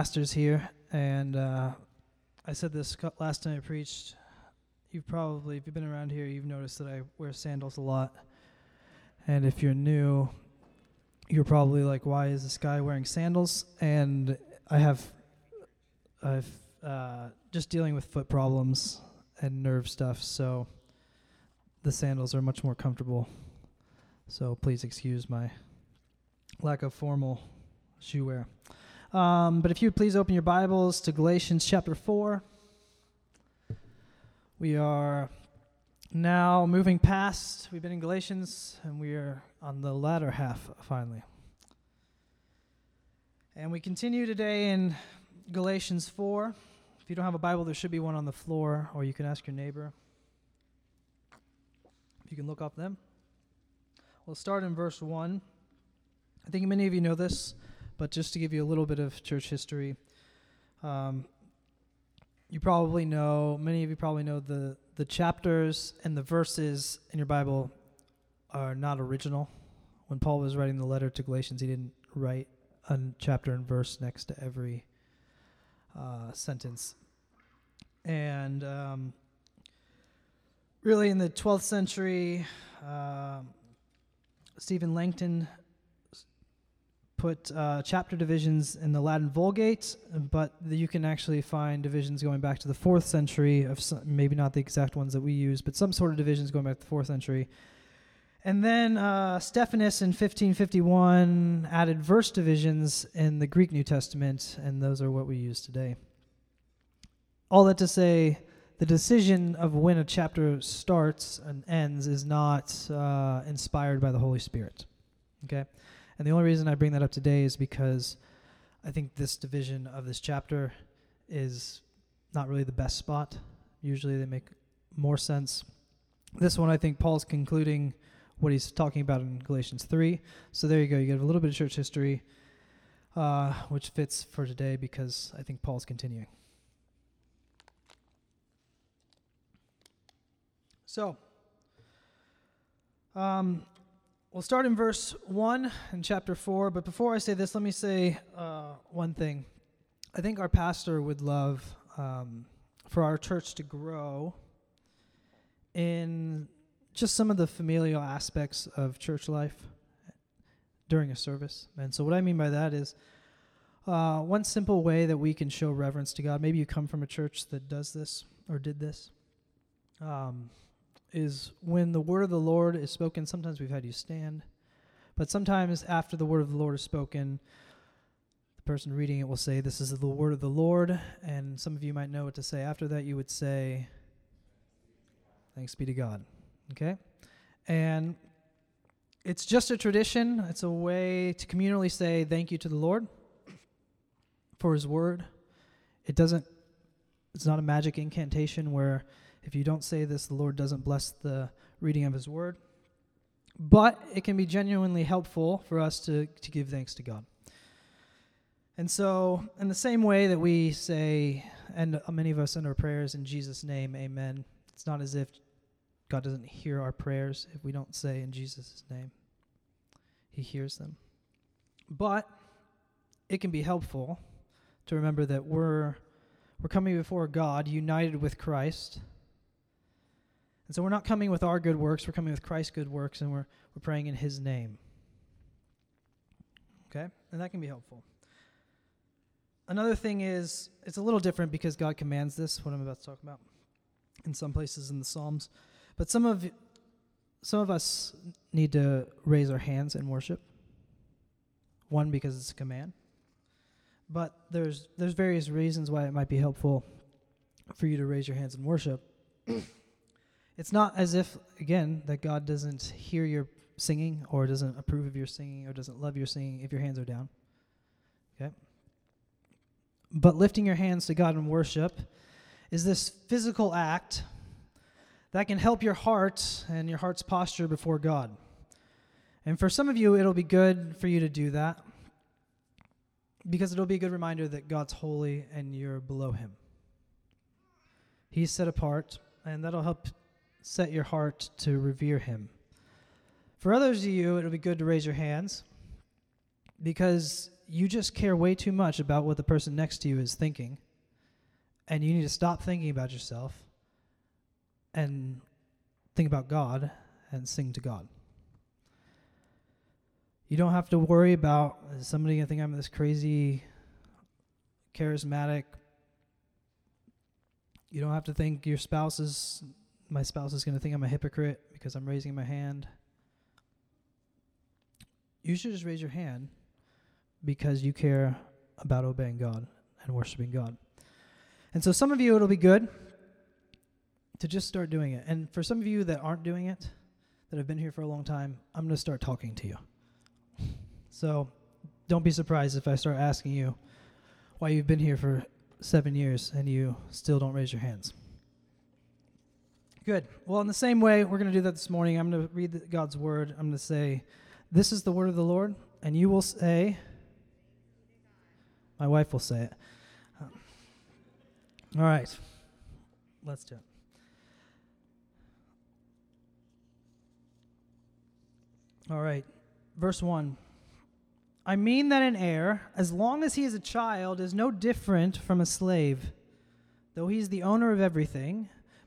pastors here, and uh, I said this last time I preached. You've probably, if you've been around here, you've noticed that I wear sandals a lot. And if you're new, you're probably like, "Why is this guy wearing sandals?" And I have, I've uh, just dealing with foot problems and nerve stuff, so the sandals are much more comfortable. So please excuse my lack of formal shoe wear. Um, but if you would please open your Bibles to Galatians chapter 4. We are now moving past, we've been in Galatians, and we are on the latter half finally. And we continue today in Galatians 4. If you don't have a Bible, there should be one on the floor, or you can ask your neighbor. If you can look up them. We'll start in verse 1. I think many of you know this, but just to give you a little bit of church history, um, you probably know, many of you probably know the, the chapters and the verses in your Bible are not original. When Paul was writing the letter to Galatians, he didn't write a chapter and verse next to every uh, sentence. And um, really, in the 12th century, uh, Stephen Langton put uh, chapter divisions in the Latin Vulgate, but you can actually find divisions going back to the fourth century of some, maybe not the exact ones that we use, but some sort of divisions going back to the fourth century. And then uh, Stephanus in 1551 added verse divisions in the Greek New Testament, and those are what we use today. All that to say, the decision of when a chapter starts and ends is not uh, inspired by the Holy Spirit. Okay? And the only reason I bring that up today is because I think this division of this chapter is not really the best spot. Usually they make more sense. This one, I think Paul's concluding what he's talking about in Galatians 3. So there you go. You get a little bit of church history, uh, which fits for today because I think Paul's continuing. So, um, We'll start in verse 1 in chapter 4, but before I say this, let me say uh, one thing. I think our pastor would love um, for our church to grow in just some of the familial aspects of church life during a service. And so, what I mean by that is uh, one simple way that we can show reverence to God. Maybe you come from a church that does this or did this. Um, is when the word of the Lord is spoken, sometimes we've had you stand, but sometimes after the word of the Lord is spoken, the person reading it will say, This is the word of the Lord. And some of you might know what to say after that. You would say, Thanks be to God. Okay? And it's just a tradition, it's a way to communally say thank you to the Lord for his word. It doesn't, it's not a magic incantation where if you don't say this, the Lord doesn't bless the reading of His Word. But it can be genuinely helpful for us to, to give thanks to God. And so, in the same way that we say, and many of us in our prayers in Jesus' name, amen, it's not as if God doesn't hear our prayers if we don't say in Jesus' name. He hears them. But it can be helpful to remember that we're, we're coming before God united with Christ and so we're not coming with our good works, we're coming with Christ's good works, and we're, we're praying in His name. Okay? And that can be helpful. Another thing is, it's a little different because God commands this, what I'm about to talk about, in some places in the Psalms. But some of some of us need to raise our hands in worship. One, because it's a command. But there's there's various reasons why it might be helpful for you to raise your hands in worship. It's not as if, again, that God doesn't hear your singing or doesn't approve of your singing or doesn't love your singing if your hands are down. Okay? But lifting your hands to God in worship is this physical act that can help your heart and your heart's posture before God. And for some of you, it'll be good for you to do that because it'll be a good reminder that God's holy and you're below Him. He's set apart, and that'll help set your heart to revere him. For others of you, it'll be good to raise your hands because you just care way too much about what the person next to you is thinking. And you need to stop thinking about yourself and think about God and sing to God. You don't have to worry about is somebody going to think I'm this crazy, charismatic. You don't have to think your spouse is, my spouse is going to think I'm a hypocrite because I'm raising my hand. You should just raise your hand because you care about obeying God and worshiping God. And so, some of you, it'll be good to just start doing it. And for some of you that aren't doing it, that have been here for a long time, I'm going to start talking to you. So don't be surprised if I start asking you why you've been here for seven years and you still don't raise your hands. Good. Well, in the same way, we're going to do that this morning. I'm going to read God's word. I'm going to say, This is the word of the Lord. And you will say, My wife will say it. Um, all right. Let's do it. All right. Verse 1. I mean that an heir, as long as he is a child, is no different from a slave, though he is the owner of everything,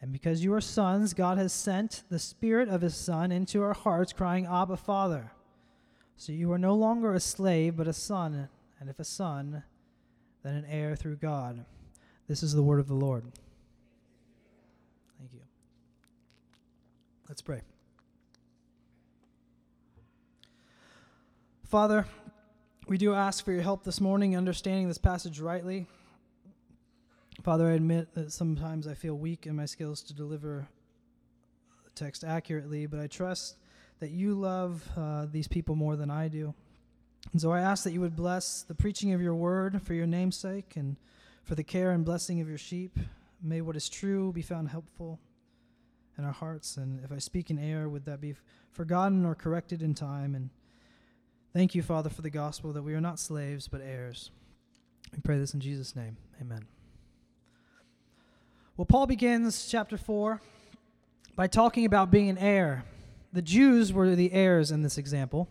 And because you are sons, God has sent the Spirit of His Son into our hearts, crying, Abba, Father. So you are no longer a slave, but a son, and if a son, then an heir through God. This is the word of the Lord. Thank you. Let's pray. Father, we do ask for your help this morning understanding this passage rightly. Father, I admit that sometimes I feel weak in my skills to deliver the text accurately, but I trust that you love uh, these people more than I do. And so I ask that you would bless the preaching of your word for your name's sake and for the care and blessing of your sheep. May what is true be found helpful in our hearts. And if I speak in error, would that be forgotten or corrected in time? And Thank you, Father, for the gospel that we are not slaves but heirs. We pray this in Jesus' name. Amen. Well, Paul begins chapter 4 by talking about being an heir. The Jews were the heirs in this example,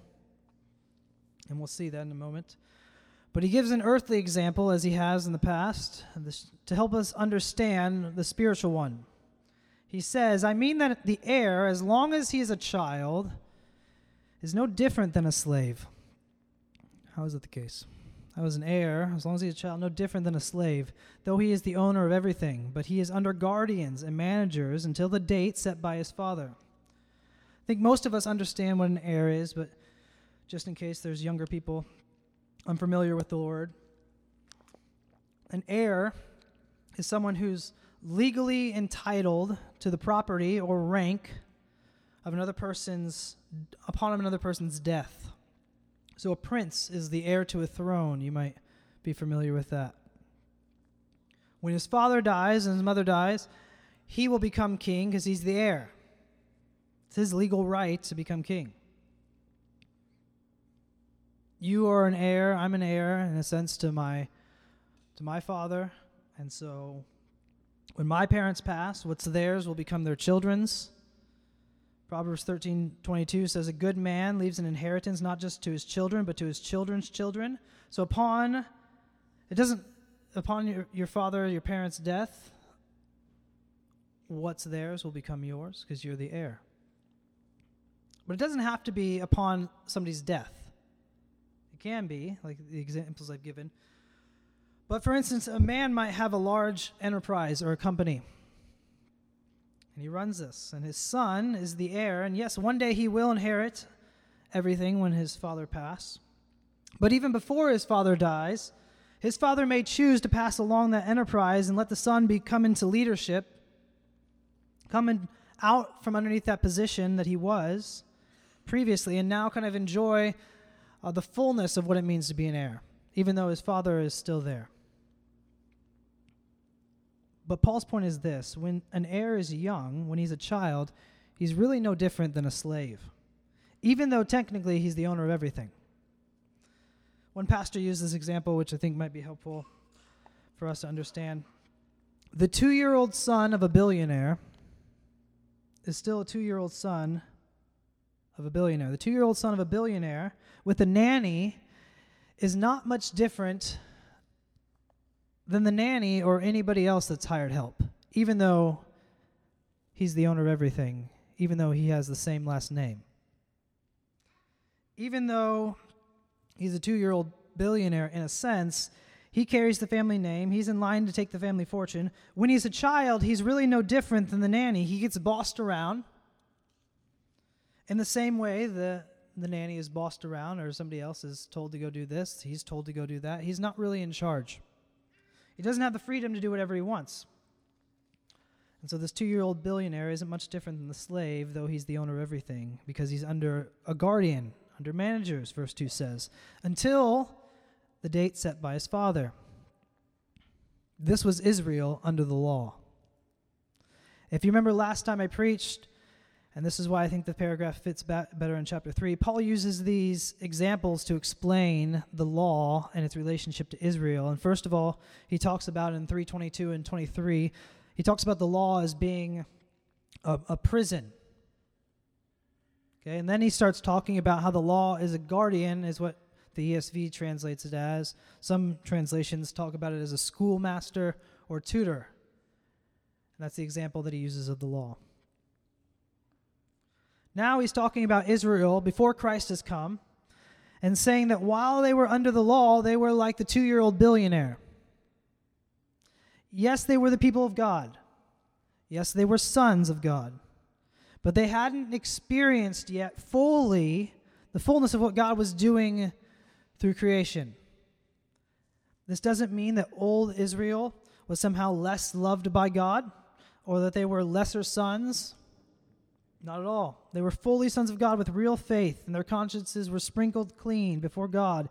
and we'll see that in a moment. But he gives an earthly example, as he has in the past, to help us understand the spiritual one. He says, I mean that the heir, as long as he is a child, is no different than a slave how is that the case? I was an heir, as long as he's a child, no different than a slave, though he is the owner of everything, but he is under guardians and managers until the date set by his father. I think most of us understand what an heir is, but just in case there's younger people unfamiliar with the word, an heir is someone who's legally entitled to the property or rank of another person's upon another person's death. So a prince is the heir to a throne. You might be familiar with that. When his father dies and his mother dies, he will become king because he's the heir. It's his legal right to become king. You are an heir, I'm an heir in a sense to my to my father, and so when my parents pass, what's theirs will become their children's Proverbs 13:22 says a good man leaves an inheritance not just to his children but to his children's children. So upon it doesn't upon your, your father your parents' death what's theirs will become yours because you're the heir. But it doesn't have to be upon somebody's death. It can be, like the examples I've given. But for instance, a man might have a large enterprise or a company and he runs this. And his son is the heir. And yes, one day he will inherit everything when his father pass. But even before his father dies, his father may choose to pass along that enterprise and let the son be come into leadership, come in, out from underneath that position that he was previously, and now kind of enjoy uh, the fullness of what it means to be an heir, even though his father is still there. But Paul's point is this when an heir is young, when he's a child, he's really no different than a slave, even though technically he's the owner of everything. One pastor used this example, which I think might be helpful for us to understand. The two year old son of a billionaire is still a two year old son of a billionaire. The two year old son of a billionaire with a nanny is not much different than the nanny or anybody else that's hired help, even though he's the owner of everything, even though he has the same last name. Even though he's a two year old billionaire in a sense, he carries the family name. He's in line to take the family fortune. When he's a child, he's really no different than the nanny. He gets bossed around. In the same way, the, the nanny is bossed around, or somebody else is told to go do this, he's told to go do that. He's not really in charge. He doesn't have the freedom to do whatever he wants. And so this two year old billionaire isn't much different than the slave, though he's the owner of everything, because he's under a guardian, under managers, verse 2 says, until the date set by his father. This was Israel under the law. If you remember last time I preached, and this is why I think the paragraph fits better in chapter 3. Paul uses these examples to explain the law and its relationship to Israel. And first of all, he talks about in 322 and 23, he talks about the law as being a, a prison. Okay, and then he starts talking about how the law is a guardian, is what the ESV translates it as. Some translations talk about it as a schoolmaster or tutor. And that's the example that he uses of the law. Now he's talking about Israel before Christ has come and saying that while they were under the law, they were like the two year old billionaire. Yes, they were the people of God. Yes, they were sons of God. But they hadn't experienced yet fully the fullness of what God was doing through creation. This doesn't mean that old Israel was somehow less loved by God or that they were lesser sons not at all. They were fully sons of God with real faith, and their consciences were sprinkled clean before God.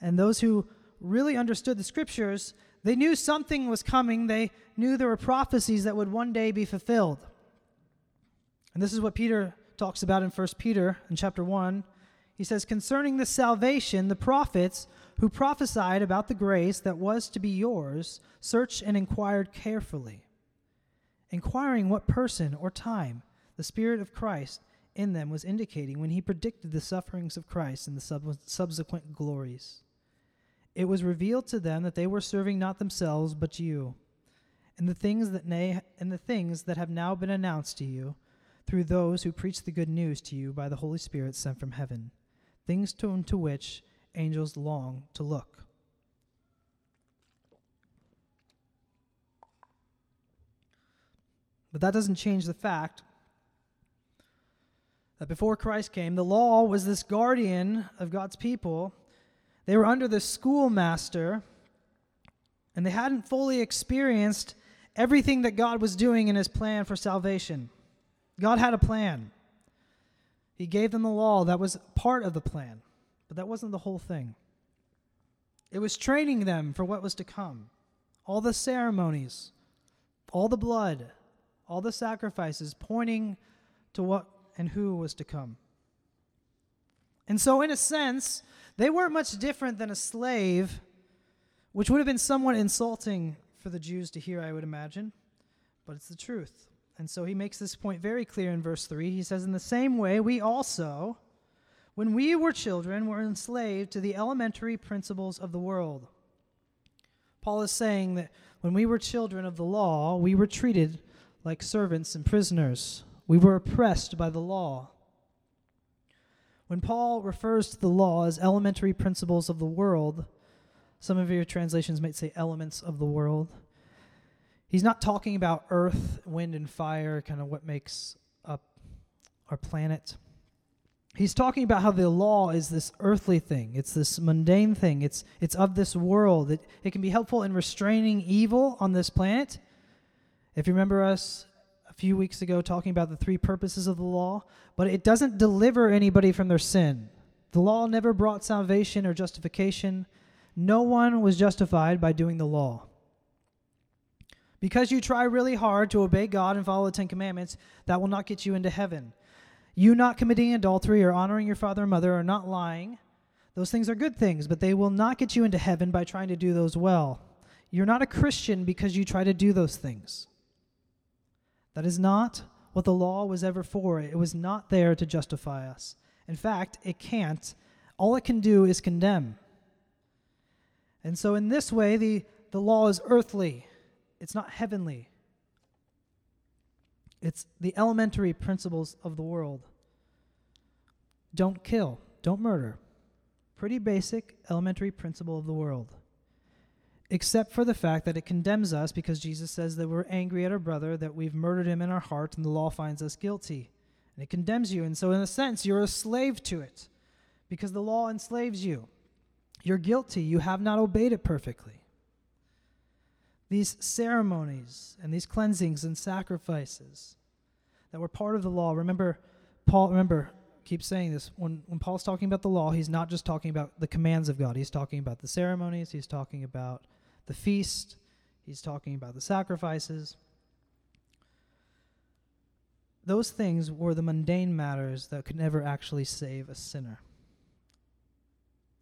And those who really understood the scriptures, they knew something was coming. They knew there were prophecies that would one day be fulfilled. And this is what Peter talks about in 1 Peter in chapter 1. He says, Concerning the salvation, the prophets who prophesied about the grace that was to be yours searched and inquired carefully, inquiring what person or time the Spirit of Christ in them was indicating when he predicted the sufferings of Christ and the sub- subsequent glories. It was revealed to them that they were serving not themselves but you, and the things that na- and the things that have now been announced to you through those who preach the good news to you by the Holy Spirit sent from heaven, things to which angels long to look. But that doesn't change the fact that before Christ came, the law was this guardian of God's people. They were under the schoolmaster, and they hadn't fully experienced everything that God was doing in his plan for salvation. God had a plan. He gave them the law. That was part of the plan, but that wasn't the whole thing. It was training them for what was to come. All the ceremonies, all the blood, all the sacrifices pointing to what and who was to come. And so, in a sense, they weren't much different than a slave, which would have been somewhat insulting for the Jews to hear, I would imagine, but it's the truth. And so he makes this point very clear in verse 3. He says, In the same way, we also, when we were children, were enslaved to the elementary principles of the world. Paul is saying that when we were children of the law, we were treated like servants and prisoners. We were oppressed by the law. When Paul refers to the law as elementary principles of the world, some of your translations might say elements of the world. He's not talking about earth, wind, and fire, kind of what makes up our planet. He's talking about how the law is this earthly thing. It's this mundane thing. It's, it's of this world. It, it can be helpful in restraining evil on this planet. If you remember us few weeks ago talking about the three purposes of the law, but it doesn't deliver anybody from their sin. The law never brought salvation or justification. No one was justified by doing the law. Because you try really hard to obey God and follow the Ten Commandments, that will not get you into heaven. You not committing adultery or honoring your father and mother or not lying, those things are good things, but they will not get you into heaven by trying to do those well. You're not a Christian because you try to do those things. That is not what the law was ever for. It was not there to justify us. In fact, it can't. All it can do is condemn. And so, in this way, the, the law is earthly, it's not heavenly. It's the elementary principles of the world. Don't kill, don't murder. Pretty basic elementary principle of the world except for the fact that it condemns us because Jesus says that we're angry at our brother, that we've murdered him in our heart, and the law finds us guilty. And it condemns you. And so, in a sense, you're a slave to it because the law enslaves you. You're guilty. You have not obeyed it perfectly. These ceremonies and these cleansings and sacrifices that were part of the law. Remember, Paul, remember, keep saying this. When, when Paul's talking about the law, he's not just talking about the commands of God. He's talking about the ceremonies, he's talking about the feast, he's talking about the sacrifices. Those things were the mundane matters that could never actually save a sinner.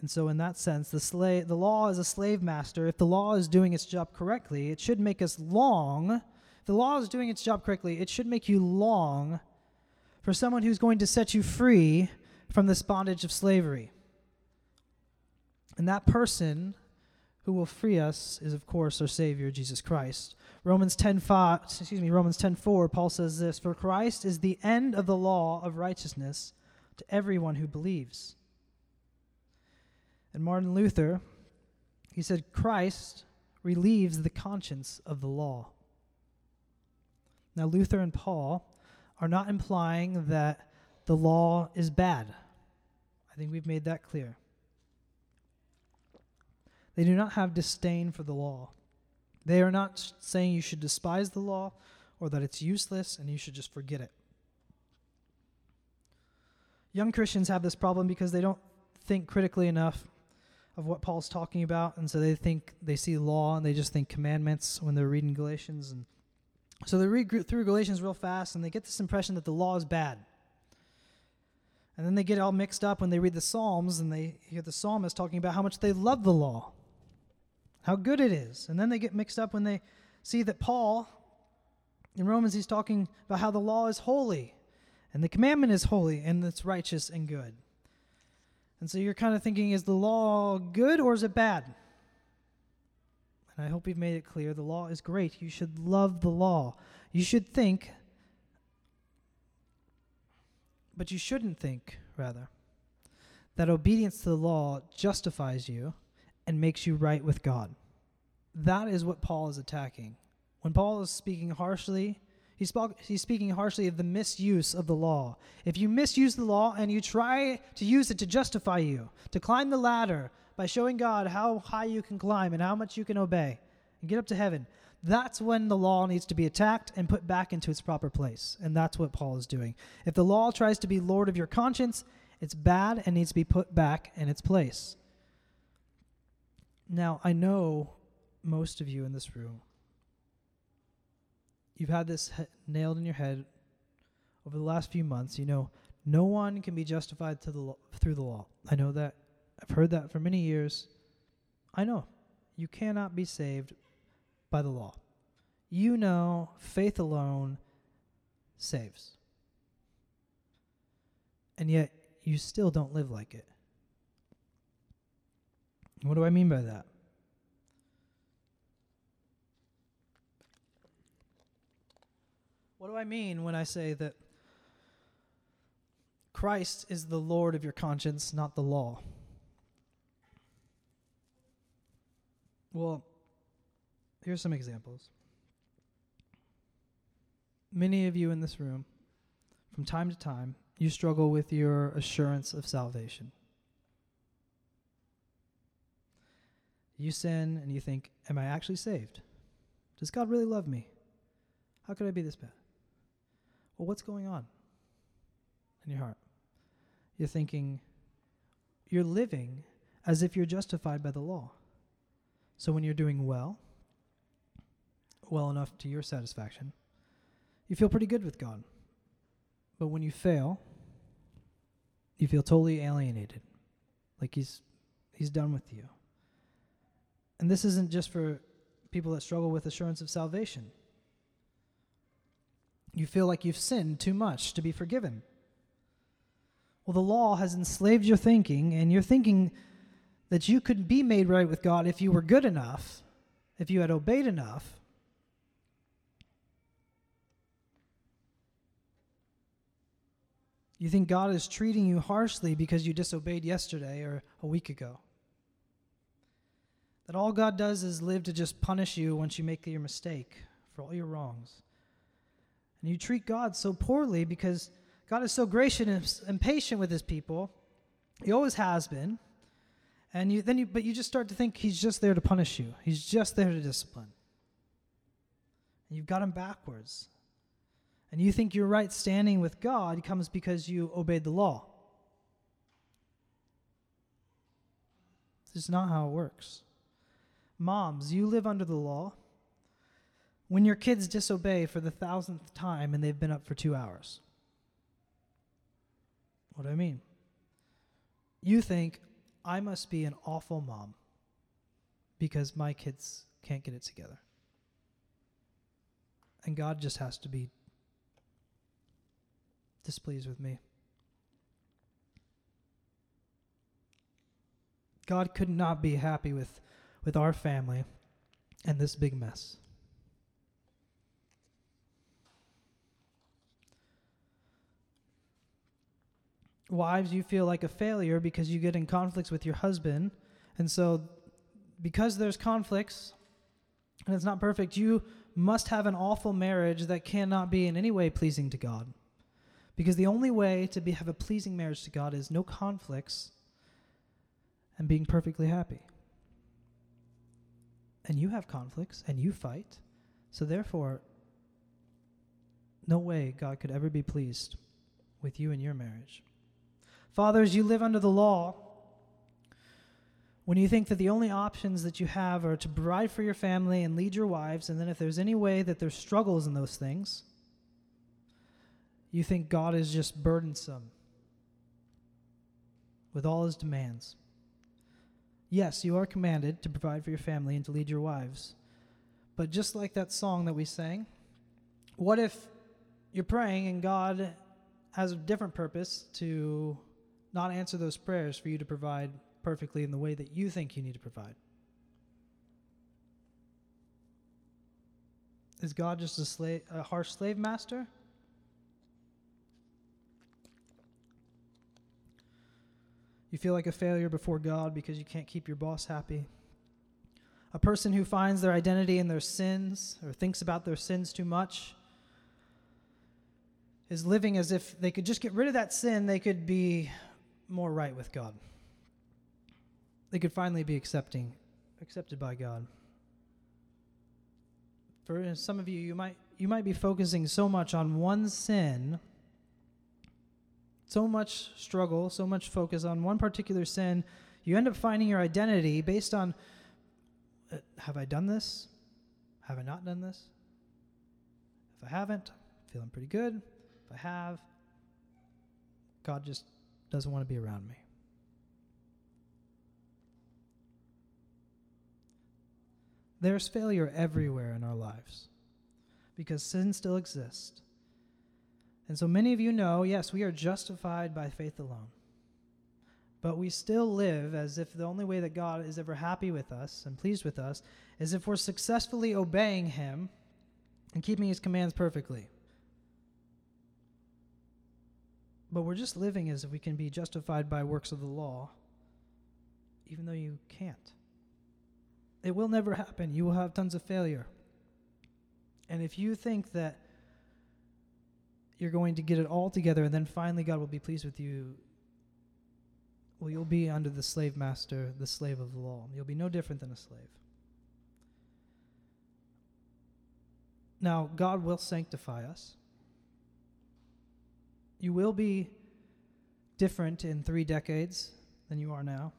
And so, in that sense, the, slave, the law is a slave master. If the law is doing its job correctly, it should make us long. If the law is doing its job correctly, it should make you long for someone who's going to set you free from this bondage of slavery. And that person who will free us is of course our savior Jesus Christ. Romans 10:5 excuse me Romans 10:4 Paul says this for Christ is the end of the law of righteousness to everyone who believes. And Martin Luther he said Christ relieves the conscience of the law. Now Luther and Paul are not implying that the law is bad. I think we've made that clear. They do not have disdain for the law. They are not saying you should despise the law or that it's useless and you should just forget it. Young Christians have this problem because they don't think critically enough of what Paul's talking about, and so they think they see law and they just think commandments when they're reading Galatians, and so they read through Galatians real fast and they get this impression that the law is bad. And then they get all mixed up when they read the Psalms and they hear the psalmist talking about how much they love the law how good it is. And then they get mixed up when they see that Paul, in Romans, he's talking about how the law is holy and the commandment is holy and it's righteous and good. And so you're kind of thinking, is the law good or is it bad? And I hope we've made it clear the law is great. You should love the law. You should think, but you shouldn't think, rather, that obedience to the law justifies you and makes you right with God. That is what Paul is attacking. When Paul is speaking harshly, he's, he's speaking harshly of the misuse of the law. If you misuse the law and you try to use it to justify you, to climb the ladder by showing God how high you can climb and how much you can obey and get up to heaven, that's when the law needs to be attacked and put back into its proper place. And that's what Paul is doing. If the law tries to be Lord of your conscience, it's bad and needs to be put back in its place. Now, I know most of you in this room, you've had this he- nailed in your head over the last few months. You know, no one can be justified the lo- through the law. I know that. I've heard that for many years. I know. You cannot be saved by the law. You know, faith alone saves. And yet, you still don't live like it. What do I mean by that? What do I mean when I say that Christ is the Lord of your conscience, not the law? Well, here's some examples. Many of you in this room, from time to time, you struggle with your assurance of salvation. You sin and you think, Am I actually saved? Does God really love me? How could I be this bad? Well, what's going on in your heart? You're thinking, you're living as if you're justified by the law. So when you're doing well, well enough to your satisfaction, you feel pretty good with God. But when you fail, you feel totally alienated, like he's he's done with you. And this isn't just for people that struggle with assurance of salvation. You feel like you've sinned too much to be forgiven. Well, the law has enslaved your thinking, and you're thinking that you could be made right with God if you were good enough, if you had obeyed enough. You think God is treating you harshly because you disobeyed yesterday or a week ago. That all God does is live to just punish you once you make your mistake for all your wrongs. And you treat God so poorly because God is so gracious and patient with his people. He always has been. And you then you but you just start to think he's just there to punish you. He's just there to discipline. And you've got him backwards. And you think your right standing with God comes because you obeyed the law. This is not how it works. Moms, you live under the law when your kids disobey for the thousandth time and they've been up for two hours. What do I mean? You think, I must be an awful mom because my kids can't get it together. And God just has to be displeased with me. God could not be happy with, with our family and this big mess. Wives, you feel like a failure because you get in conflicts with your husband. And so, because there's conflicts and it's not perfect, you must have an awful marriage that cannot be in any way pleasing to God. Because the only way to be, have a pleasing marriage to God is no conflicts and being perfectly happy. And you have conflicts and you fight. So, therefore, no way God could ever be pleased with you and your marriage. Fathers, you live under the law when you think that the only options that you have are to provide for your family and lead your wives, and then if there's any way that there's struggles in those things, you think God is just burdensome with all his demands. Yes, you are commanded to provide for your family and to lead your wives. But just like that song that we sang, what if you're praying and God has a different purpose to not answer those prayers for you to provide perfectly in the way that you think you need to provide? Is God just a, slave, a harsh slave master? You feel like a failure before God because you can't keep your boss happy. A person who finds their identity in their sins or thinks about their sins too much is living as if they could just get rid of that sin, they could be more right with God. They could finally be accepting, accepted by God. For some of you, you might you might be focusing so much on one sin, so much struggle, so much focus on one particular sin, you end up finding your identity based on uh, have I done this? Have I not done this? If I haven't, feeling pretty good. If I have, God just doesn't want to be around me. There's failure everywhere in our lives because sin still exists. And so many of you know yes, we are justified by faith alone. But we still live as if the only way that God is ever happy with us and pleased with us is if we're successfully obeying Him and keeping His commands perfectly. But we're just living as if we can be justified by works of the law, even though you can't. It will never happen. You will have tons of failure. And if you think that you're going to get it all together and then finally God will be pleased with you, well, you'll be under the slave master, the slave of the law. You'll be no different than a slave. Now, God will sanctify us you will be different in three decades than you are now.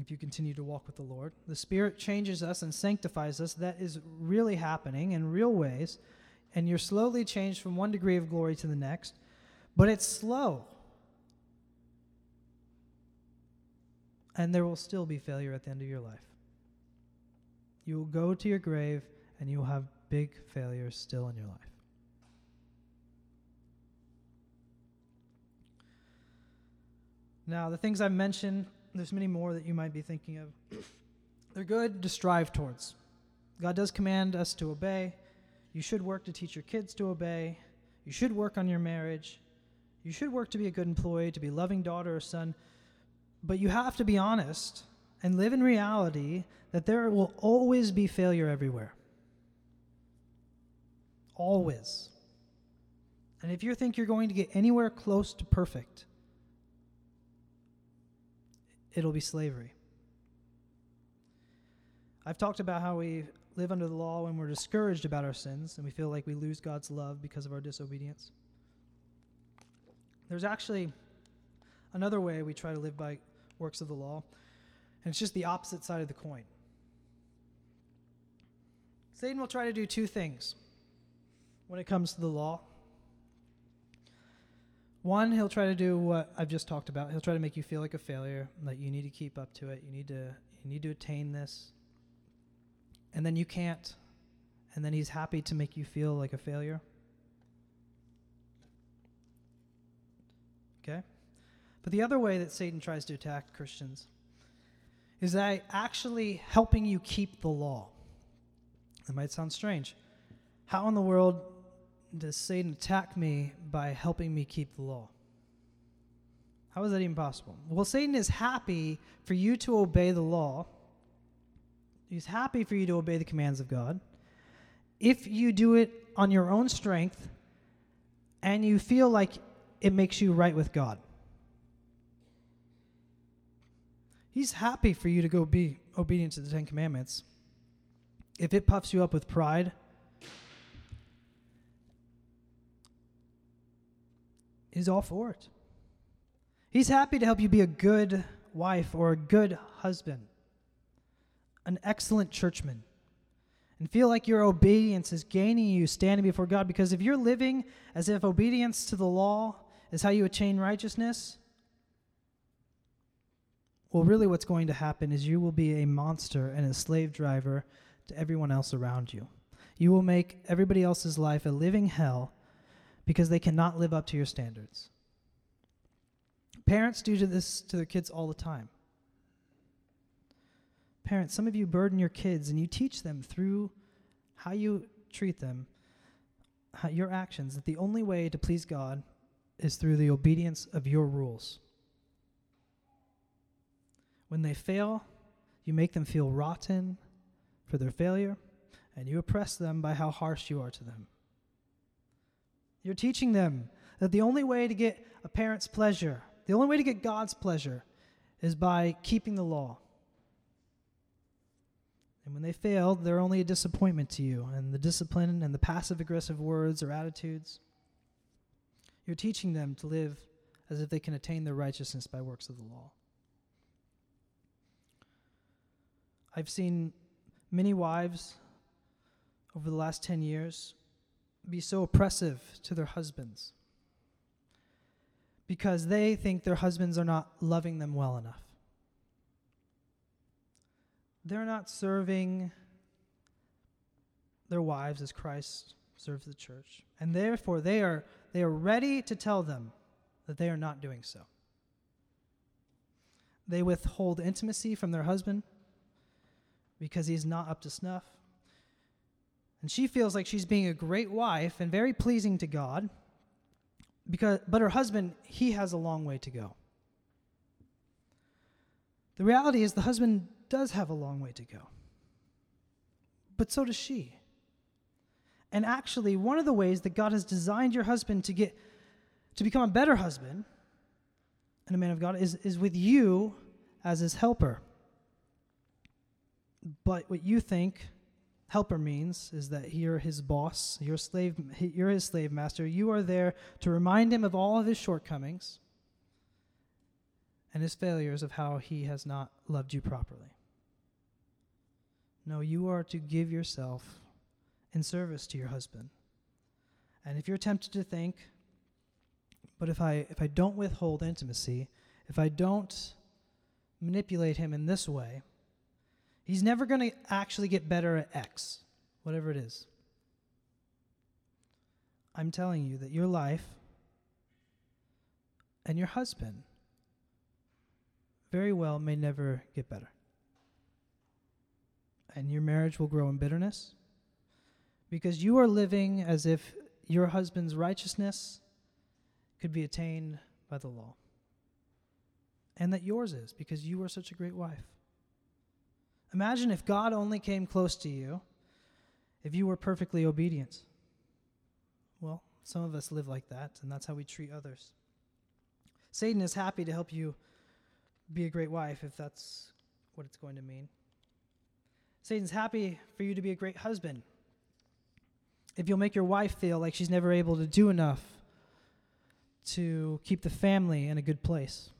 if you continue to walk with the Lord. The Spirit changes us and sanctifies us. That is really happening in real ways. And you're slowly changed from one degree of glory to the next, but it's slow. And there will still be failure at the end of your life. You will go to your grave and you will have big failures still in your life. Now, the things I've mentioned, there's many more that you might be thinking of. They're good to strive towards. God does command us to obey. You should work to teach your kids to obey. You should work on your marriage. You should work to be a good employee, to be a loving daughter or son. But you have to be honest and live in reality that there will always be failure everywhere. Always. And if you think you're going to get anywhere close to perfect, it'll be slavery. I've talked about how we live under the law when we're discouraged about our sins and we feel like we lose God's love because of our disobedience. There's actually another way we try to live by works of the law, and it's just the opposite side of the coin. Satan will try to do two things when it comes to the law. One, he'll try to do what I've just talked about. He'll try to make you feel like a failure, that you need to keep up to it. You need to you need to attain this. And then you can't. And then he's happy to make you feel like a failure. Okay? But the other way that Satan tries to attack Christians is by actually helping you keep the law. That might sound strange. How in the world does Satan attack me by helping me keep the law? How is that even possible? Well, Satan is happy for you to obey the law. He's happy for you to obey the commands of God. If you do it on your own strength and you feel like it makes you right with God, He's happy for you to go be obedient to the Ten Commandments. If it puffs you up with pride, He's all for it. He's happy to help you be a good wife or a good husband, an excellent churchman, and feel like your obedience is gaining you standing before God. Because if you're living as if obedience to the law is how you attain righteousness, well, really, what's going to happen is you will be a monster and a slave driver to everyone else around you. You will make everybody else's life a living hell because they cannot live up to your standards. Parents do this to their kids all the time. Parents, some of you burden your kids and you teach them through how you treat them, how, your actions, that the only way to please God is through the obedience of your rules. When they fail, you make them feel rotten for their failure, and you oppress them by how harsh you are to them. You're teaching them that the only way to get a parent's pleasure, the only way to get God's pleasure, is by keeping the law. And when they fail, they're only a disappointment to you, and the discipline and the passive aggressive words or attitudes. You're teaching them to live as if they can attain their righteousness by works of the law. I've seen many wives over the last 10 years be so oppressive to their husbands because they think their husbands are not loving them well enough. They're not serving their wives as Christ serves the church. And therefore they are they are ready to tell them that they are not doing so. They withhold intimacy from their husband because he's not up to snuff. And she feels like she's being a great wife and very pleasing to God. Because, but her husband, he has a long way to go. The reality is, the husband does have a long way to go. But so does she. And actually, one of the ways that God has designed your husband to get to become a better husband and a man of God is, is with you as his helper. But what you think helper means is that you're his boss, you're slave, you're his slave master. You are there to remind him of all of his shortcomings and his failures of how he has not loved you properly. No, you are to give yourself in service to your husband. And if you're tempted to think, but if I if I don't withhold intimacy, if I don't manipulate him in this way, he's never going to actually get better at X, whatever it is. I'm telling you that your life and your husband very well may never get better. And your marriage will grow in bitterness because you are living as if your husband's righteousness could be attained by the law. And that yours is because you are such a great wife. Imagine if God only came close to you if you were perfectly obedient. Well, some of us live like that, and that's how we treat others. Satan is happy to help you be a great wife if that's what it's going to mean. Satan's happy for you to be a great husband if you'll make your wife feel like she's never able to do enough to keep the family in a good place.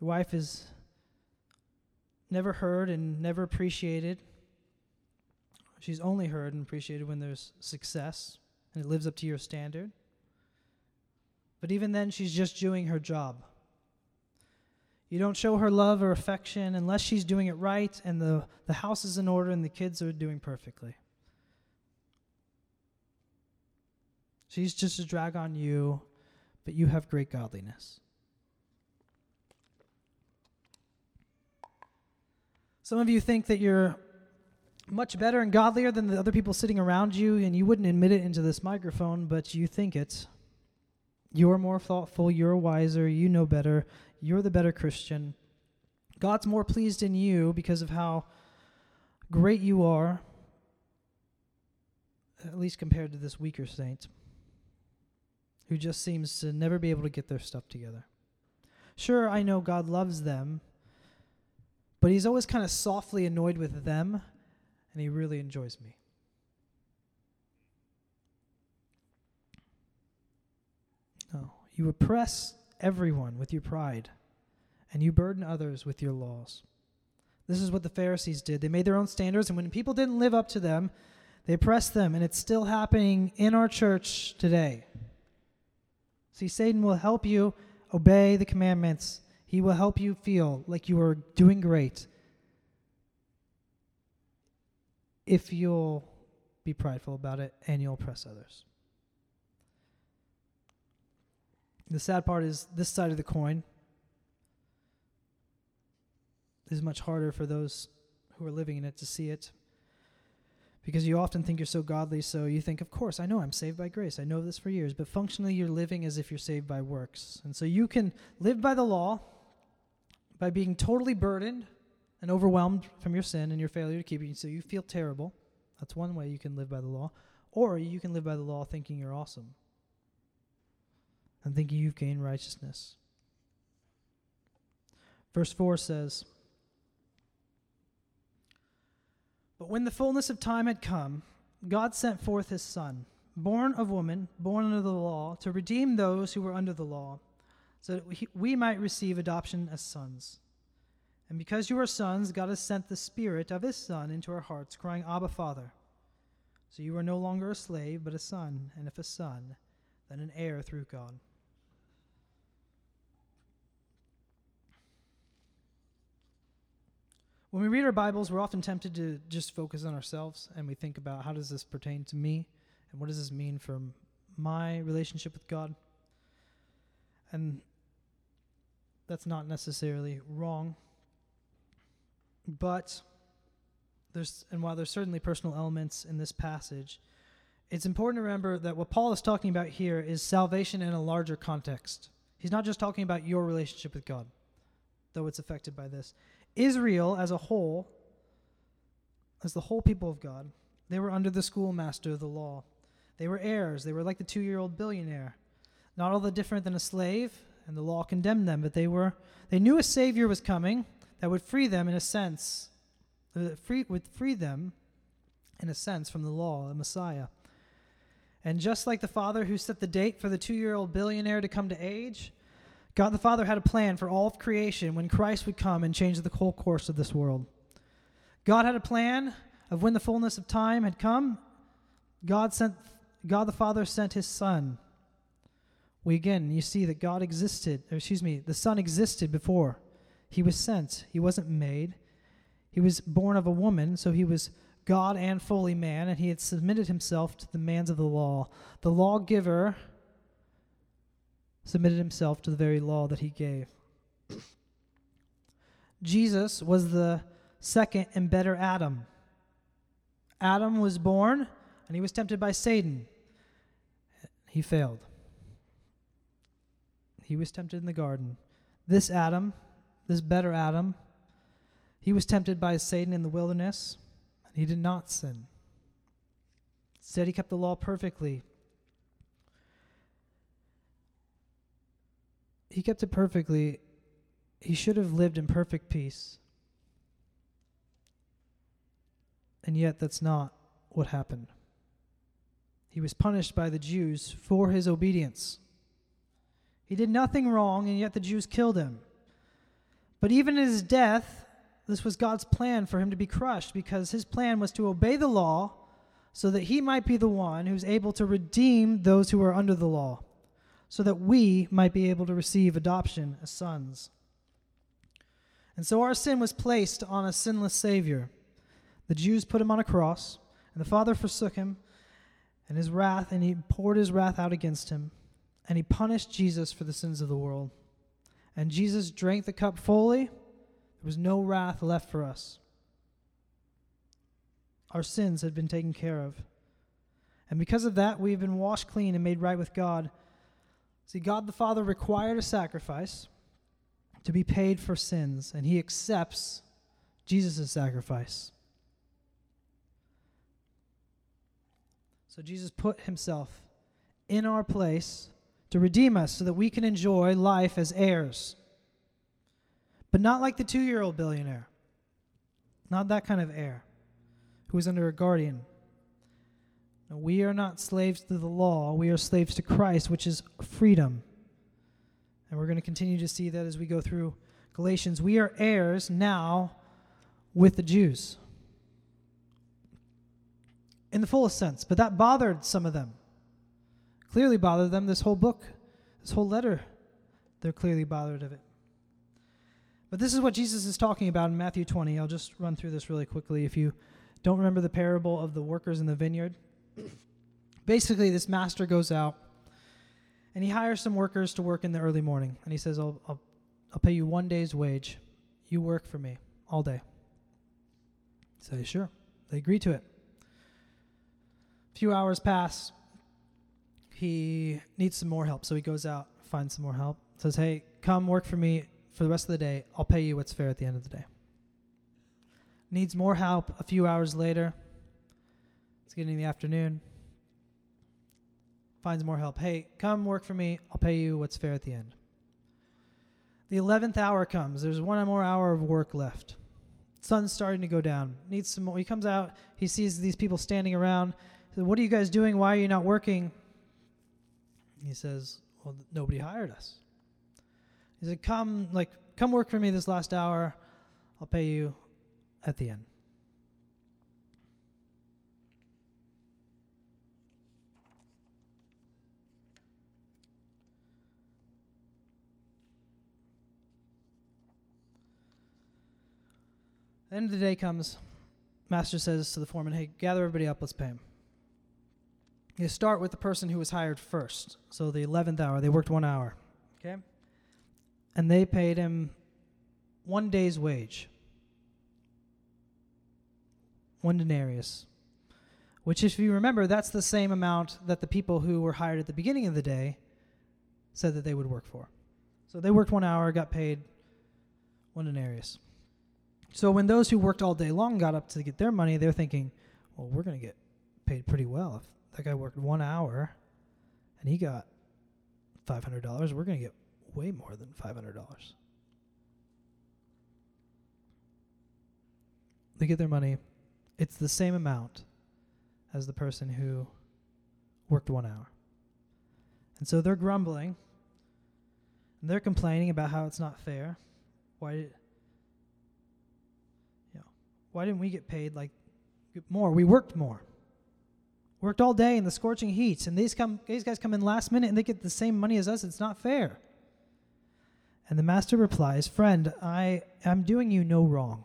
Your wife is never heard and never appreciated. She's only heard and appreciated when there's success and it lives up to your standard. But even then, she's just doing her job. You don't show her love or affection unless she's doing it right and the, the house is in order and the kids are doing perfectly. She's just a drag on you, but you have great godliness. Some of you think that you're much better and godlier than the other people sitting around you, and you wouldn't admit it into this microphone, but you think it. You're more thoughtful, you're wiser, you know better, you're the better Christian. God's more pleased in you because of how great you are, at least compared to this weaker saint who just seems to never be able to get their stuff together. Sure, I know God loves them, but he's always kind of softly annoyed with them, and he really enjoys me. No, you oppress everyone with your pride, and you burden others with your laws. This is what the Pharisees did. They made their own standards, and when people didn't live up to them, they oppressed them, and it's still happening in our church today. See, Satan will help you obey the commandments. He will help you feel like you are doing great if you'll be prideful about it and you'll oppress others. The sad part is this side of the coin is much harder for those who are living in it to see it because you often think you're so godly, so you think, of course, I know I'm saved by grace. I know this for years. But functionally, you're living as if you're saved by works. And so you can live by the law by being totally burdened and overwhelmed from your sin and your failure to keep it. So you feel terrible. That's one way you can live by the law. Or you can live by the law thinking you're awesome and thinking you've gained righteousness. Verse 4 says, But when the fullness of time had come, God sent forth his Son, born of woman, born under the law, to redeem those who were under the law, so that we might receive adoption as sons. And because you are sons, God has sent the Spirit of his Son into our hearts, crying, Abba, Father. So you are no longer a slave, but a son, and if a son, then an heir through God. When we read our Bibles, we're often tempted to just focus on ourselves and we think about how does this pertain to me and what does this mean for my relationship with God? And that's not necessarily wrong. But there's and while there's certainly personal elements in this passage, it's important to remember that what Paul is talking about here is salvation in a larger context. He's not just talking about your relationship with God, though it's affected by this. Israel as a whole, as the whole people of God, they were under the schoolmaster of the law. They were heirs. They were like the two year old billionaire. Not all that different than a slave, and the law condemned them, but they were they knew a savior was coming that would free them in a sense, uh, free, would free them in a sense from the law, a Messiah. And just like the father who set the date for the two year old billionaire to come to age, God the Father had a plan for all of creation when Christ would come and change the whole course of this world. God had a plan of when the fullness of time had come, God sent God the Father sent his son. We again you see that God existed, excuse me, the Son existed before. He was sent. He wasn't made. He was born of a woman, so he was God and fully man, and he had submitted himself to the demands of the law. The lawgiver submitted himself to the very law that he gave. Jesus was the second and better Adam. Adam was born and he was tempted by Satan. He failed. He was tempted in the garden. This Adam, this better Adam, he was tempted by Satan in the wilderness, and he did not sin. Said he kept the law perfectly. He kept it perfectly. He should have lived in perfect peace. And yet, that's not what happened. He was punished by the Jews for his obedience. He did nothing wrong, and yet the Jews killed him. But even in his death, this was God's plan for him to be crushed because his plan was to obey the law so that he might be the one who's able to redeem those who are under the law, so that we might be able to receive adoption as sons. And so our sin was placed on a sinless Savior. The Jews put him on a cross, and the Father forsook him and his wrath, and he poured his wrath out against him, and he punished Jesus for the sins of the world. And Jesus drank the cup fully. There was no wrath left for us. Our sins had been taken care of. And because of that, we've been washed clean and made right with God. See, God the Father required a sacrifice to be paid for sins, and he accepts Jesus' sacrifice. So Jesus put himself in our place to redeem us so that we can enjoy life as heirs. But not like the two year old billionaire, not that kind of heir who is under a guardian. No, we are not slaves to the law, we are slaves to Christ, which is freedom. And we're going to continue to see that as we go through Galatians. We are heirs now with the Jews in the fullest sense, but that bothered some of them. Clearly bothered them. This whole book, this whole letter, they're clearly bothered of it. But this is what Jesus is talking about in Matthew 20. I'll just run through this really quickly. If you don't remember the parable of the workers in the vineyard, basically, this master goes out and he hires some workers to work in the early morning. And he says, I'll, I'll, I'll pay you one day's wage. You work for me all day. Say, sure. They agree to it A few hours pass. He needs some more help, so he goes out, finds some more help. Says, "Hey, come work for me for the rest of the day. I'll pay you what's fair at the end of the day." Needs more help. A few hours later, it's getting in the afternoon. Finds more help. Hey, come work for me. I'll pay you what's fair at the end. The 11th hour comes. There's one more hour of work left. Sun's starting to go down. Needs some more. He comes out. He sees these people standing around said, What are you guys doing? Why are you not working? He says, Well, nobody hired us. He said, Come, like, come work for me this last hour. I'll pay you at the end. The end of the day comes. Master says to the foreman, Hey, gather everybody up, let's pay him. You start with the person who was hired first. So the 11th hour, they worked one hour. Okay? And they paid him one day's wage. One denarius. Which, if you remember, that's the same amount that the people who were hired at the beginning of the day said that they would work for. So they worked one hour, got paid one denarius. So when those who worked all day long got up to get their money, they're thinking, well, we're going to get paid pretty well if that guy worked one hour and he got $500. We're going to get way more than $500. They get their money. It's the same amount as the person who worked one hour. And so they're grumbling. And they're complaining about how it's not fair. Why did you know, why didn't we get paid like more? We worked more. Worked all day in the scorching heat, and these come these guys come in last minute and they get the same money as us. It's not fair. And the master replies, Friend, I am doing you no wrong.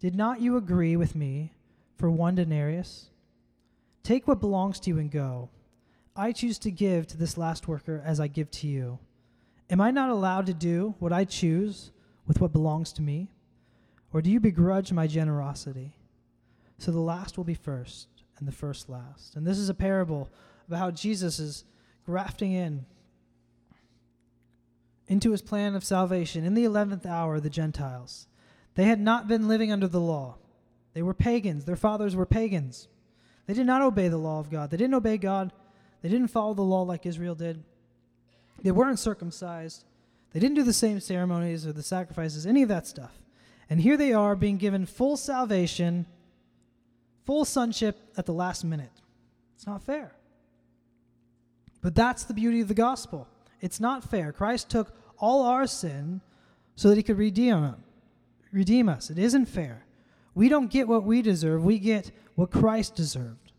Did not you agree with me for one denarius? Take what belongs to you and go. I choose to give to this last worker as I give to you. Am I not allowed to do what I choose with what belongs to me? Or do you begrudge my generosity? So the last will be first, and the first last. And this is a parable about how Jesus is grafting in into his plan of salvation in the 11th hour the Gentiles. They had not been living under the law, they were pagans. Their fathers were pagans. They did not obey the law of God, they didn't obey God they didn't follow the law like Israel did. They weren't circumcised. They didn't do the same ceremonies or the sacrifices, any of that stuff. And here they are being given full salvation, full sonship at the last minute. It's not fair. But that's the beauty of the gospel. It's not fair. Christ took all our sin so that he could redeem, redeem us. It isn't fair. We don't get what we deserve, we get what Christ deserved.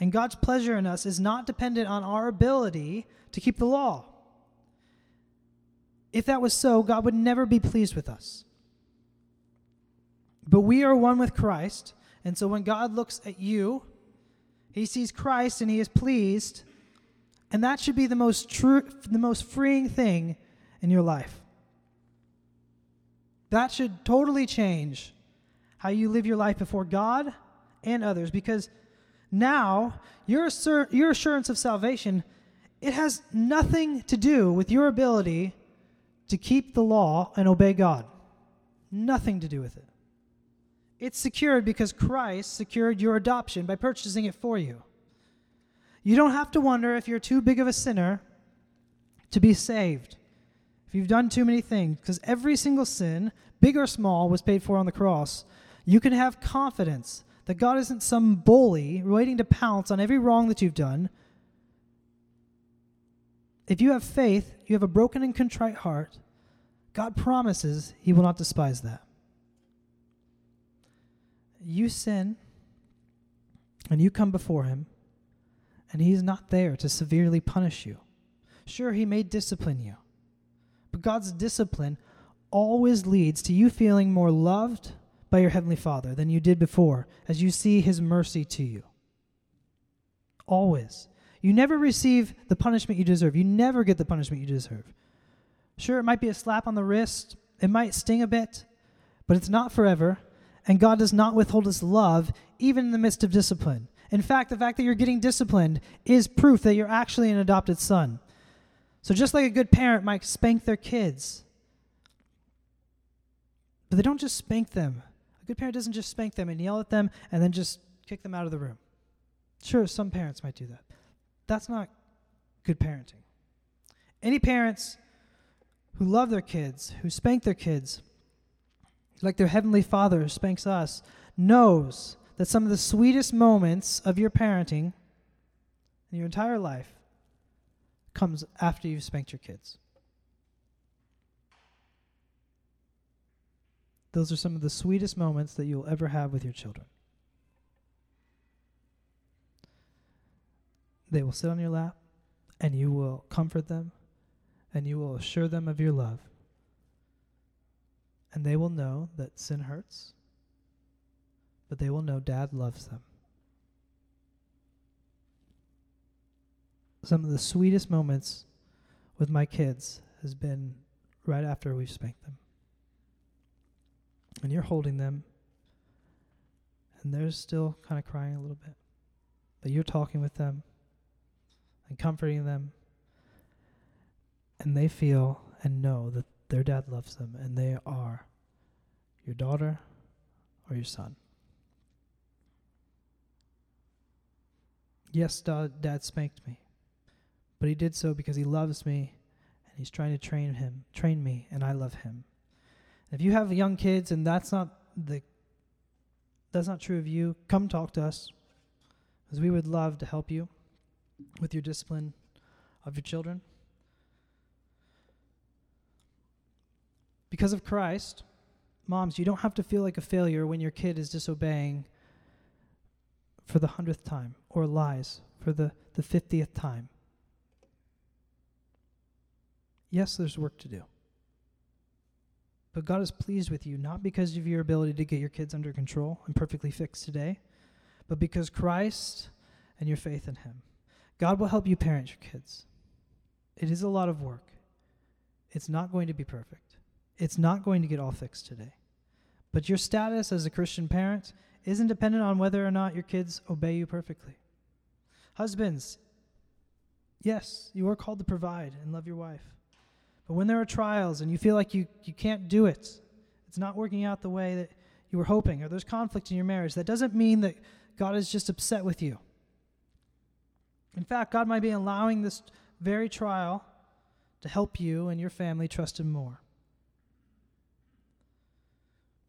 And God's pleasure in us is not dependent on our ability to keep the law. If that was so, God would never be pleased with us. But we are one with Christ, and so when God looks at you, he sees Christ and he is pleased, and that should be the most true the most freeing thing in your life. That should totally change how you live your life before God and others because now, your, assur- your assurance of salvation, it has nothing to do with your ability to keep the law and obey God. Nothing to do with it. It's secured because Christ secured your adoption by purchasing it for you. You don't have to wonder if you're too big of a sinner to be saved, if you've done too many things, because every single sin, big or small, was paid for on the cross. You can have confidence that God isn't some bully waiting to pounce on every wrong that you've done. If you have faith, you have a broken and contrite heart, God promises He will not despise that. You sin, and you come before Him, and He's not there to severely punish you. Sure, He may discipline you, but God's discipline always leads to you feeling more loved by your Heavenly Father than you did before as you see His mercy to you. Always. You never receive the punishment you deserve. You never get the punishment you deserve. Sure, it might be a slap on the wrist, it might sting a bit, but it's not forever, and God does not withhold His love even in the midst of discipline. In fact, the fact that you're getting disciplined is proof that you're actually an adopted son. So, just like a good parent might spank their kids, but they don't just spank them, a good parent doesn't just spank them and yell at them and then just kick them out of the room. Sure, some parents might do that. That's not good parenting. Any parents who love their kids, who spank their kids, like their heavenly Father who spanks us, knows that some of the sweetest moments of your parenting in your entire life comes after you've spanked your kids. Those are some of the sweetest moments that you'll ever have with your children. They will sit on your lap, and you will comfort them, and you will assure them of your love. And they will know that sin hurts, but they will know dad loves them. Some of the sweetest moments with my kids has been right after we've spanked them and you're holding them, and they're still kind of crying a little bit, but you're talking with them and comforting them, and they feel and know that their dad loves them, and they are your daughter or your son. Yes, dad spanked me, but he did so because he loves me and he's trying to train him, train me, and I love him. If you have young kids and that's not the that's not true of you, come talk to us. Because we would love to help you with your discipline of your children. Because of Christ, moms, you don't have to feel like a failure when your kid is disobeying for the hundredth time or lies for the, the fiftieth time. Yes, there's work to do. But God is pleased with you, not because of your ability to get your kids under control and perfectly fixed today, but because Christ and your faith in Him. God will help you parent your kids. It is a lot of work. It's not going to be perfect. It's not going to get all fixed today. But your status as a Christian parent isn't dependent on whether or not your kids obey you perfectly. Husbands, yes, you are called to provide and love your wife. But when there are trials and you feel like you, you can't do it, it's not working out the way that you were hoping, or there's conflict in your marriage, that doesn't mean that God is just upset with you. In fact, God might be allowing this very trial to help you and your family trust Him more.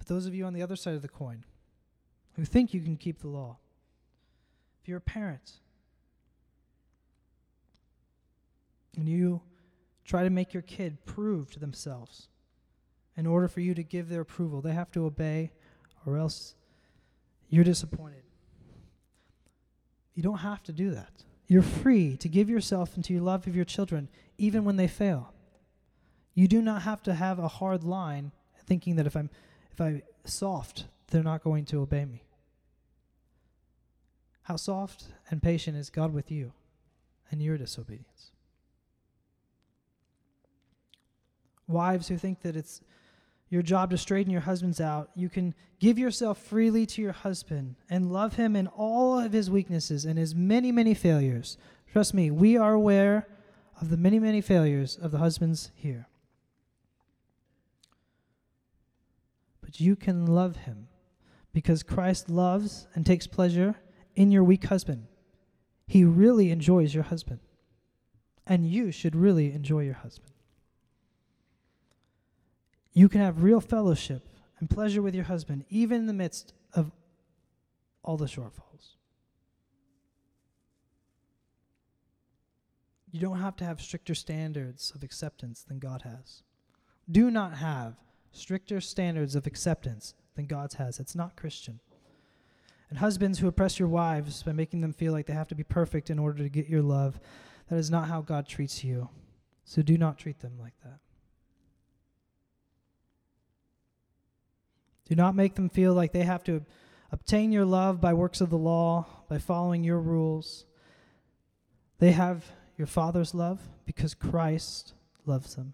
But those of you on the other side of the coin who think you can keep the law, if you're a parent and you try to make your kid prove to themselves in order for you to give their approval, they have to obey or else you're disappointed. You don't have to do that. You're free to give yourself into your love of your children even when they fail. You do not have to have a hard line thinking that if I'm if I'm soft, they're not going to obey me. How soft and patient is God with you and your disobedience? Wives who think that it's your job to straighten your husbands out, you can give yourself freely to your husband and love him in all of his weaknesses and his many, many failures. Trust me, we are aware of the many, many failures of the husbands here. You can love him because Christ loves and takes pleasure in your weak husband. He really enjoys your husband. And you should really enjoy your husband you can have real fellowship and pleasure with your husband, even in the midst of all the shortfalls. You don't have to have stricter standards of acceptance than God has. Do not have stricter standards of acceptance than God's has. It's not Christian. And husbands who oppress your wives by making them feel like they have to be perfect in order to get your love, that is not how God treats you. So do not treat them like that. Do not make them feel like they have to obtain your love by works of the law, by following your rules. They have your Father's love because Christ loves them.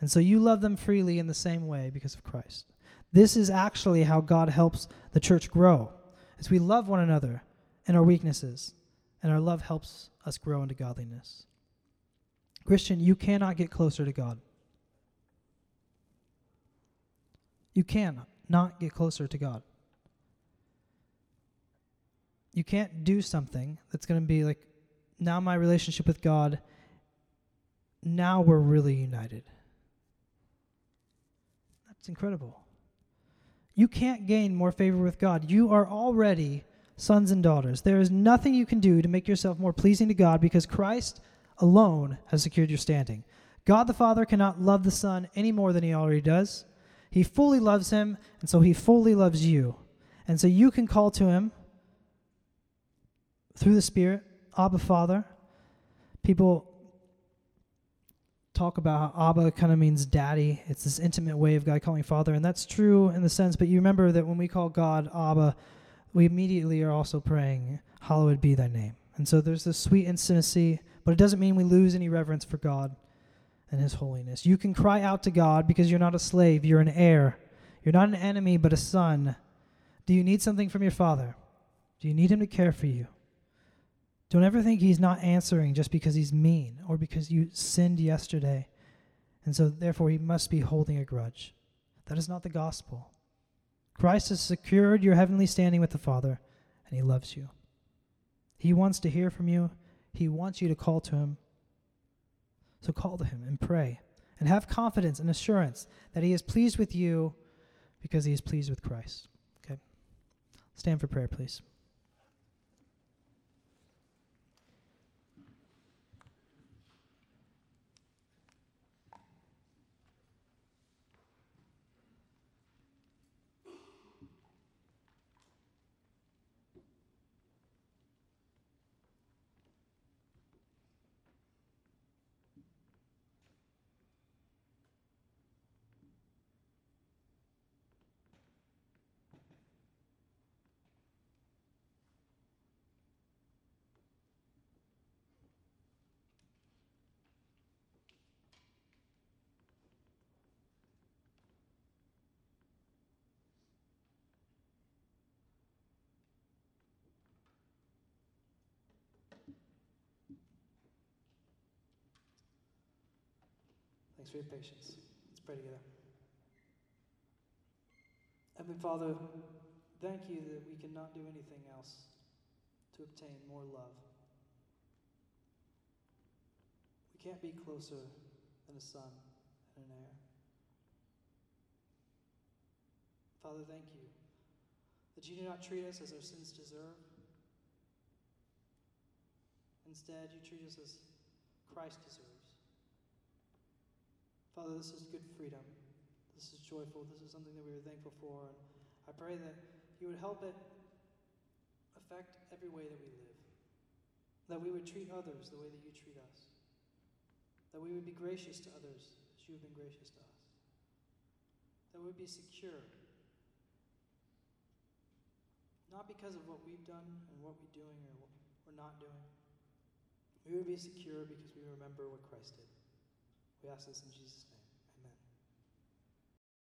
And so you love them freely in the same way because of Christ. This is actually how God helps the church grow, as we love one another in our weaknesses, and our love helps us grow into godliness. Christian, you cannot get closer to God. You cannot not get closer to God. You can't do something that's going to be like, now my relationship with God, now we're really united. That's incredible. You can't gain more favor with God. You are already sons and daughters. There is nothing you can do to make yourself more pleasing to God because Christ alone has secured your standing. God the Father cannot love the Son any more than he already does. He fully loves him, and so he fully loves you. And so you can call to him through the Spirit, Abba Father. People talk about how Abba kind of means daddy. It's this intimate way of God calling Father, and that's true in the sense, but you remember that when we call God Abba, we immediately are also praying, Hallowed be thy name. And so there's this sweet intimacy, but it doesn't mean we lose any reverence for God and his holiness. You can cry out to God because you're not a slave, you're an heir. You're not an enemy, but a son. Do you need something from your father? Do you need him to care for you? Don't ever think he's not answering just because he's mean or because you sinned yesterday, and so therefore he must be holding a grudge. That is not the gospel. Christ has secured your heavenly standing with the Father, and he loves you. He wants to hear from you, he wants you to call to him. So call to him and pray and have confidence and assurance that he is pleased with you because he is pleased with Christ. Okay? Stand for prayer, please. For your patience. Let's pray together. Heavenly Father, thank you that we cannot do anything else to obtain more love. We can't be closer than a son and an heir. Father, thank you that you do not treat us as our sins deserve. Instead, you treat us as Christ deserves. Father, this is good freedom. This is joyful. This is something that we are thankful for. And I pray that you would help it affect every way that we live. That we would treat others the way that you treat us. That we would be gracious to others as you have been gracious to us. That we would be secure. Not because of what we've done and what we're doing or what we're not doing. We would be secure because we remember what Christ did. We ask this in Jesus' name.